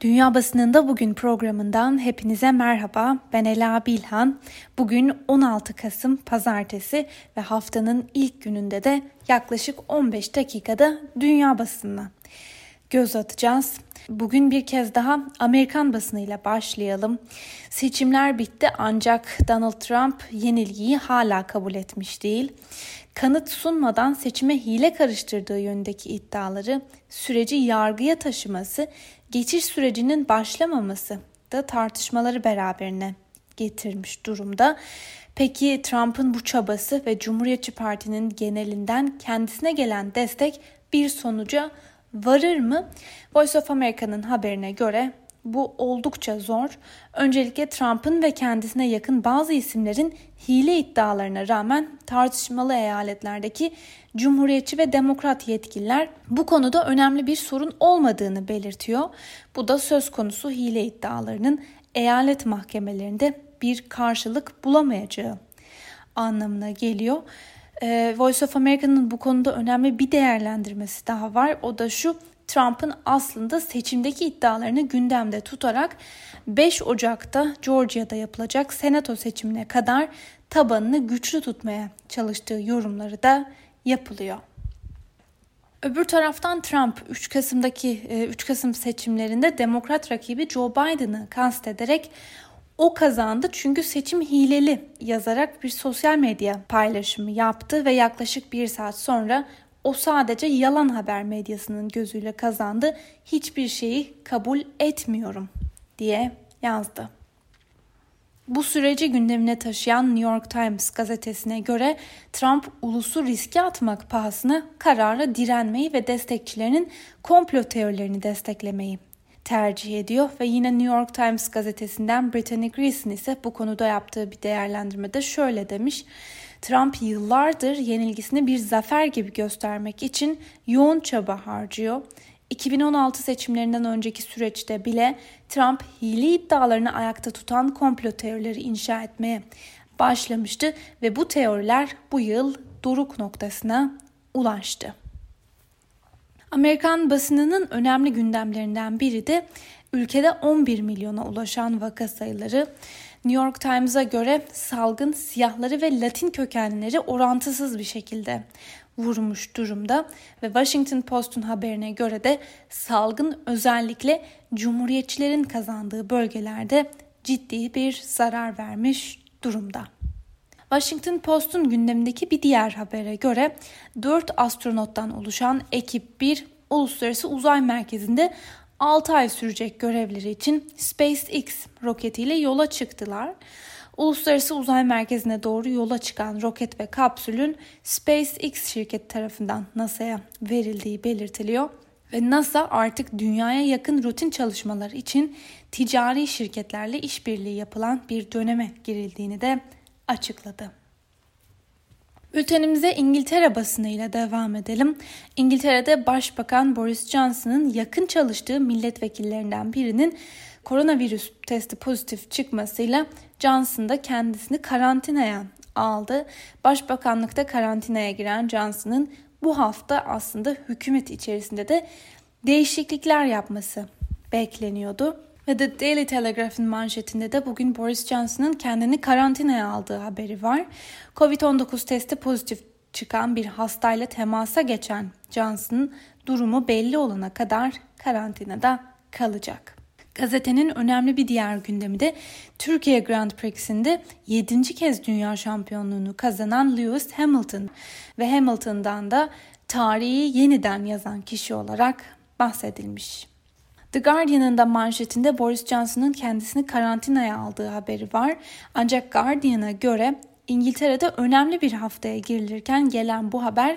Dünya Basınında Bugün programından hepinize merhaba. Ben Ela Bilhan. Bugün 16 Kasım Pazartesi ve haftanın ilk gününde de yaklaşık 15 dakikada Dünya Basınına göz atacağız. Bugün bir kez daha Amerikan basınıyla başlayalım. Seçimler bitti ancak Donald Trump yenilgiyi hala kabul etmiş değil. Kanıt sunmadan seçime hile karıştırdığı yönündeki iddiaları süreci yargıya taşıması geçiş sürecinin başlamaması da tartışmaları beraberine getirmiş durumda. Peki Trump'ın bu çabası ve Cumhuriyetçi Parti'nin genelinden kendisine gelen destek bir sonuca varır mı? Voice of America'nın haberine göre bu oldukça zor. Öncelikle Trump'ın ve kendisine yakın bazı isimlerin hile iddialarına rağmen tartışmalı eyaletlerdeki Cumhuriyetçi ve Demokrat yetkililer bu konuda önemli bir sorun olmadığını belirtiyor. Bu da söz konusu hile iddialarının eyalet mahkemelerinde bir karşılık bulamayacağı anlamına geliyor. Ee, Voice of America'nın bu konuda önemli bir değerlendirmesi daha var. O da şu Trump'ın aslında seçimdeki iddialarını gündemde tutarak 5 Ocak'ta Georgia'da yapılacak senato seçimine kadar tabanını güçlü tutmaya çalıştığı yorumları da yapılıyor. Öbür taraftan Trump 3 Kasım'daki 3 e, Kasım seçimlerinde demokrat rakibi Joe Biden'ı kastederek o kazandı çünkü seçim hileli yazarak bir sosyal medya paylaşımı yaptı ve yaklaşık bir saat sonra o sadece yalan haber medyasının gözüyle kazandı. Hiçbir şeyi kabul etmiyorum diye yazdı. Bu süreci gündemine taşıyan New York Times gazetesine göre Trump ulusu riske atmak pahasına karara direnmeyi ve destekçilerinin komplo teorilerini desteklemeyi tercih ediyor ve yine New York Times gazetesinden Brittany Greason ise bu konuda yaptığı bir değerlendirmede şöyle demiş. Trump yıllardır yenilgisini bir zafer gibi göstermek için yoğun çaba harcıyor. 2016 seçimlerinden önceki süreçte bile Trump hile iddialarını ayakta tutan komplo teorileri inşa etmeye başlamıştı ve bu teoriler bu yıl doruk noktasına ulaştı. Amerikan basınının önemli gündemlerinden biri de ülkede 11 milyona ulaşan vaka sayıları. New York Times'a göre salgın siyahları ve Latin kökenlileri orantısız bir şekilde vurmuş durumda ve Washington Post'un haberine göre de salgın özellikle cumhuriyetçilerin kazandığı bölgelerde ciddi bir zarar vermiş durumda. Washington Post'un gündemindeki bir diğer habere göre 4 astronottan oluşan ekip bir uluslararası uzay merkezinde 6 ay sürecek görevleri için SpaceX roketiyle yola çıktılar. Uluslararası Uzay Merkezi'ne doğru yola çıkan roket ve kapsülün SpaceX şirketi tarafından NASA'ya verildiği belirtiliyor ve NASA artık dünyaya yakın rutin çalışmalar için ticari şirketlerle işbirliği yapılan bir döneme girildiğini de açıkladı. Bültenimize İngiltere basınıyla devam edelim. İngiltere'de Başbakan Boris Johnson'ın yakın çalıştığı milletvekillerinden birinin koronavirüs testi pozitif çıkmasıyla Johnson da kendisini karantinaya aldı. Başbakanlıkta karantinaya giren Johnson'ın bu hafta aslında hükümet içerisinde de değişiklikler yapması bekleniyordu. Ve The Daily Telegraph'ın manşetinde de bugün Boris Johnson'ın kendini karantinaya aldığı haberi var. Covid-19 testi pozitif çıkan bir hastayla temasa geçen Johnson'ın durumu belli olana kadar karantinada kalacak. Gazetenin önemli bir diğer gündemi de Türkiye Grand Prix'sinde 7. kez dünya şampiyonluğunu kazanan Lewis Hamilton ve Hamilton'dan da tarihi yeniden yazan kişi olarak bahsedilmiş. The Guardian'ın da manşetinde Boris Johnson'ın kendisini karantinaya aldığı haberi var. Ancak Guardian'a göre İngiltere'de önemli bir haftaya girilirken gelen bu haber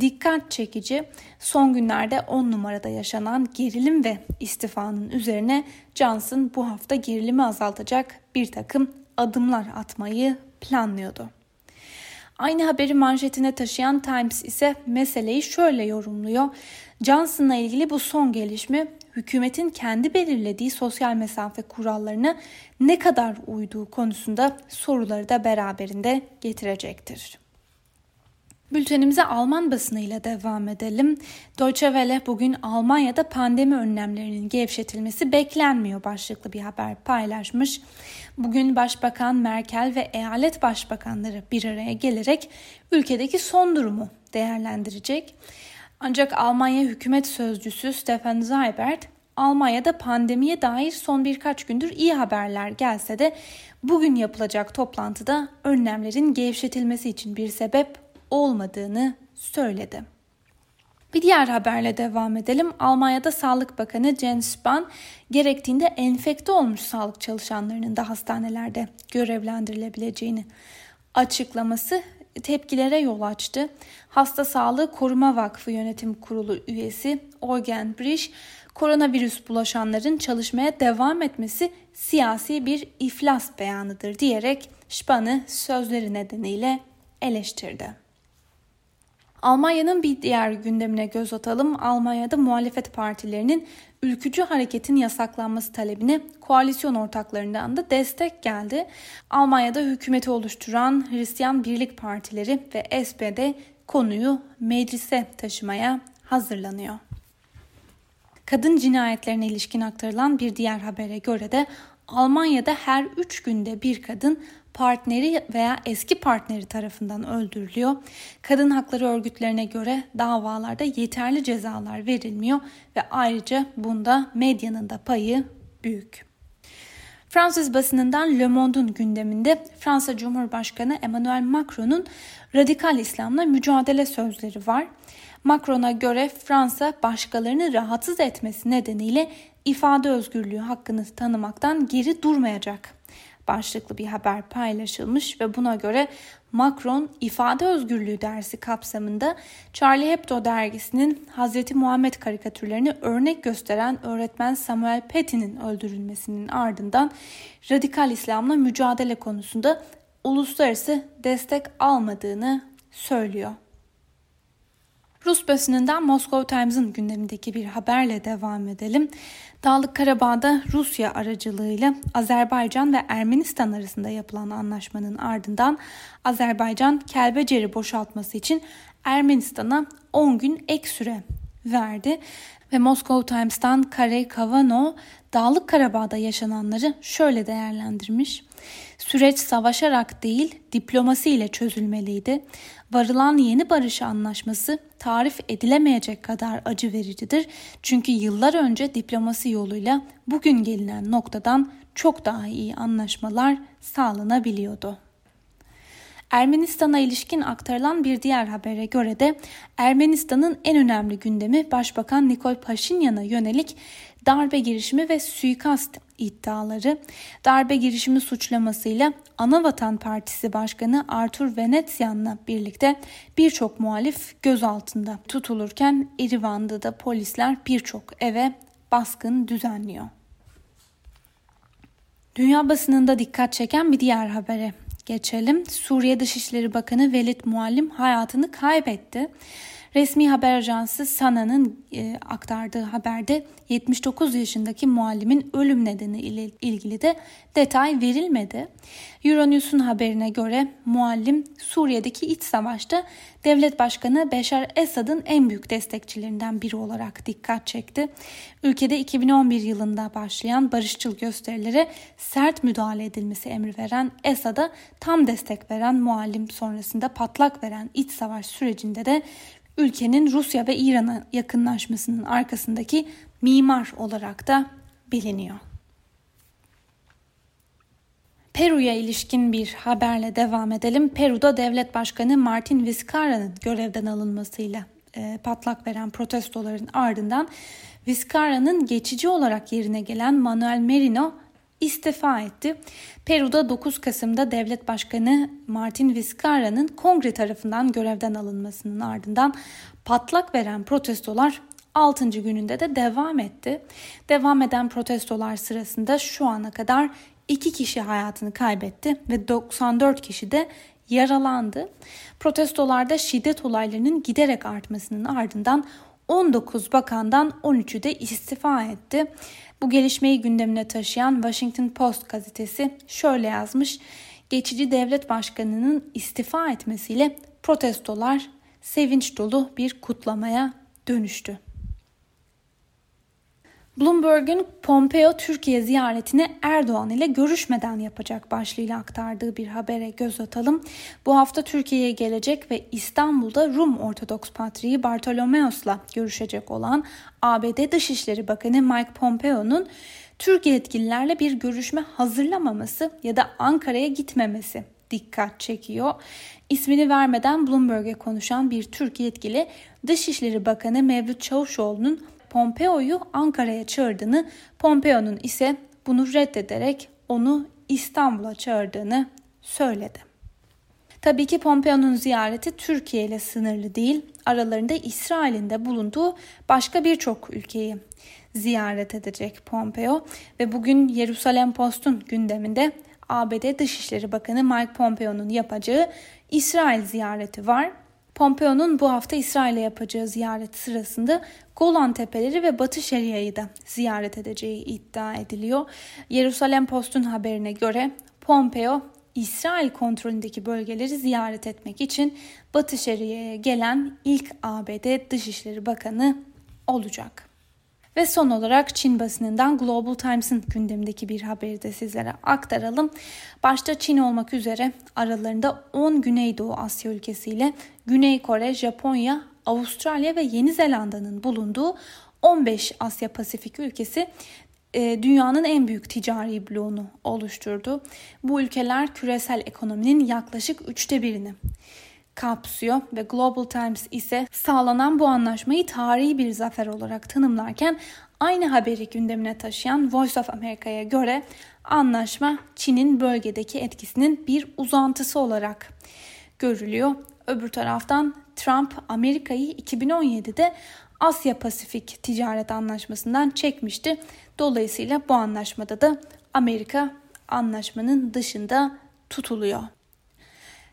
dikkat çekici. Son günlerde 10 numarada yaşanan gerilim ve istifanın üzerine Johnson bu hafta gerilimi azaltacak bir takım adımlar atmayı planlıyordu. Aynı haberi manşetine taşıyan Times ise meseleyi şöyle yorumluyor. Johnson'la ilgili bu son gelişme hükümetin kendi belirlediği sosyal mesafe kurallarına ne kadar uyduğu konusunda soruları da beraberinde getirecektir. Bültenimize Alman basınıyla devam edelim. Deutsche Welle bugün Almanya'da pandemi önlemlerinin gevşetilmesi beklenmiyor başlıklı bir haber paylaşmış. Bugün Başbakan Merkel ve eyalet başbakanları bir araya gelerek ülkedeki son durumu değerlendirecek. Ancak Almanya hükümet sözcüsü Stefan Seibert Almanya'da pandemiye dair son birkaç gündür iyi haberler gelse de bugün yapılacak toplantıda önlemlerin gevşetilmesi için bir sebep olmadığını söyledi. Bir diğer haberle devam edelim. Almanya'da Sağlık Bakanı Jens Spahn gerektiğinde enfekte olmuş sağlık çalışanlarının da hastanelerde görevlendirilebileceğini açıklaması tepkilere yol açtı. Hasta Sağlığı Koruma Vakfı Yönetim Kurulu üyesi Eugen Brisch, koronavirüs bulaşanların çalışmaya devam etmesi siyasi bir iflas beyanıdır diyerek Spahn'ı sözleri nedeniyle eleştirdi. Almanya'nın bir diğer gündemine göz atalım. Almanya'da muhalefet partilerinin ülkücü hareketin yasaklanması talebine koalisyon ortaklarından da destek geldi. Almanya'da hükümeti oluşturan Hristiyan Birlik Partileri ve SPD konuyu meclise taşımaya hazırlanıyor. Kadın cinayetlerine ilişkin aktarılan bir diğer habere göre de Almanya'da her 3 günde bir kadın partneri veya eski partneri tarafından öldürülüyor. Kadın hakları örgütlerine göre davalarda yeterli cezalar verilmiyor ve ayrıca bunda medyanın da payı büyük. Fransız basınından Le Monde'un gündeminde Fransa Cumhurbaşkanı Emmanuel Macron'un radikal İslam'la mücadele sözleri var. Macron'a göre Fransa başkalarını rahatsız etmesi nedeniyle ifade özgürlüğü hakkını tanımaktan geri durmayacak başlıklı bir haber paylaşılmış ve buna göre Macron ifade özgürlüğü dersi kapsamında Charlie Hebdo dergisinin Hazreti Muhammed karikatürlerini örnek gösteren öğretmen Samuel Paty'nin öldürülmesinin ardından radikal İslam'la mücadele konusunda uluslararası destek almadığını söylüyor. Rus basınından Moscow Times'ın gündemindeki bir haberle devam edelim. Dağlık Karabağ'da Rusya aracılığıyla Azerbaycan ve Ermenistan arasında yapılan anlaşmanın ardından Azerbaycan Kelbecer'i boşaltması için Ermenistan'a 10 gün ek süre verdi ve Moscow Times'tan Kare Kavano Dağlık Karabağ'da yaşananları şöyle değerlendirmiş. Süreç savaşarak değil diplomasi ile çözülmeliydi. Varılan yeni barış anlaşması tarif edilemeyecek kadar acı vericidir. Çünkü yıllar önce diplomasi yoluyla bugün gelinen noktadan çok daha iyi anlaşmalar sağlanabiliyordu. Ermenistan'a ilişkin aktarılan bir diğer habere göre de Ermenistan'ın en önemli gündemi Başbakan Nikol Paşinyan'a yönelik darbe girişimi ve suikast iddiaları, darbe girişimi suçlamasıyla Anavatan Partisi Başkanı Artur Venetsyan'la birlikte birçok muhalif gözaltında tutulurken Erivan'da da polisler birçok eve baskın düzenliyor. Dünya basınında dikkat çeken bir diğer habere geçelim. Suriye Dışişleri Bakanı Velid Muallim hayatını kaybetti. Resmi haber ajansı Sana'nın e, aktardığı haberde 79 yaşındaki muallimin ölüm nedeni ile ilgili de detay verilmedi. Euronews'un haberine göre muallim Suriye'deki iç savaşta devlet başkanı Beşar Esad'ın en büyük destekçilerinden biri olarak dikkat çekti. Ülkede 2011 yılında başlayan barışçıl gösterilere sert müdahale edilmesi emri veren Esad'a tam destek veren muallim sonrasında patlak veren iç savaş sürecinde de ülkenin Rusya ve İran'a yakınlaşmasının arkasındaki mimar olarak da biliniyor. Peru'ya ilişkin bir haberle devam edelim. Peru'da devlet başkanı Martin Vizcarra'nın görevden alınmasıyla e, patlak veren protestoların ardından Vizcarra'nın geçici olarak yerine gelen Manuel Merino istifa etti. Peru'da 9 Kasım'da devlet başkanı Martin Vizcarra'nın kongre tarafından görevden alınmasının ardından patlak veren protestolar 6. gününde de devam etti. Devam eden protestolar sırasında şu ana kadar 2 kişi hayatını kaybetti ve 94 kişi de yaralandı. Protestolarda şiddet olaylarının giderek artmasının ardından 19 bakandan 13'ü de istifa etti. Bu gelişmeyi gündemine taşıyan Washington Post gazetesi şöyle yazmış. Geçici devlet başkanının istifa etmesiyle protestolar sevinç dolu bir kutlamaya dönüştü. Bloomberg'un Pompeo Türkiye ziyaretini Erdoğan ile görüşmeden yapacak başlığıyla aktardığı bir habere göz atalım. Bu hafta Türkiye'ye gelecek ve İstanbul'da Rum Ortodoks Patriği Bartolomeos'la görüşecek olan ABD Dışişleri Bakanı Mike Pompeo'nun Türk yetkililerle bir görüşme hazırlamaması ya da Ankara'ya gitmemesi dikkat çekiyor. İsmini vermeden Bloomberg'e konuşan bir Türk yetkili Dışişleri Bakanı Mevlüt Çavuşoğlu'nun Pompeo'yu Ankara'ya çağırdığını, Pompeo'nun ise bunu reddederek onu İstanbul'a çağırdığını söyledi. Tabii ki Pompeo'nun ziyareti Türkiye ile sınırlı değil, aralarında İsrail'in de bulunduğu başka birçok ülkeyi ziyaret edecek Pompeo ve bugün Yerusalem Post'un gündeminde ABD Dışişleri Bakanı Mike Pompeo'nun yapacağı İsrail ziyareti var. Pompeo'nun bu hafta İsrail'e yapacağı ziyaret sırasında Golan Tepeleri ve Batı Şeria'yı da ziyaret edeceği iddia ediliyor. Yerusalem Post'un haberine göre Pompeo İsrail kontrolündeki bölgeleri ziyaret etmek için Batı Şeria'ya gelen ilk ABD Dışişleri Bakanı olacak. Ve son olarak Çin basınından Global Times'ın gündemindeki bir haberi de sizlere aktaralım. Başta Çin olmak üzere aralarında 10 Güneydoğu Asya ülkesiyle Güney Kore, Japonya, Avustralya ve Yeni Zelanda'nın bulunduğu 15 Asya Pasifik ülkesi e, dünyanın en büyük ticari bloğunu oluşturdu. Bu ülkeler küresel ekonominin yaklaşık üçte birini kapsıyor ve Global Times ise sağlanan bu anlaşmayı tarihi bir zafer olarak tanımlarken aynı haberi gündemine taşıyan Voice of America'ya göre anlaşma Çin'in bölgedeki etkisinin bir uzantısı olarak görülüyor. Öbür taraftan Trump Amerika'yı 2017'de Asya Pasifik Ticaret Anlaşması'ndan çekmişti. Dolayısıyla bu anlaşmada da Amerika anlaşmanın dışında tutuluyor.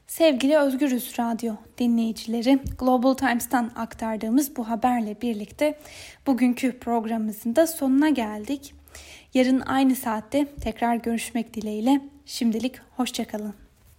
Sevgili Özgürüz Radyo dinleyicileri, Global Times'tan aktardığımız bu haberle birlikte bugünkü programımızın da sonuna geldik. Yarın aynı saatte tekrar görüşmek dileğiyle. Şimdilik hoşçakalın.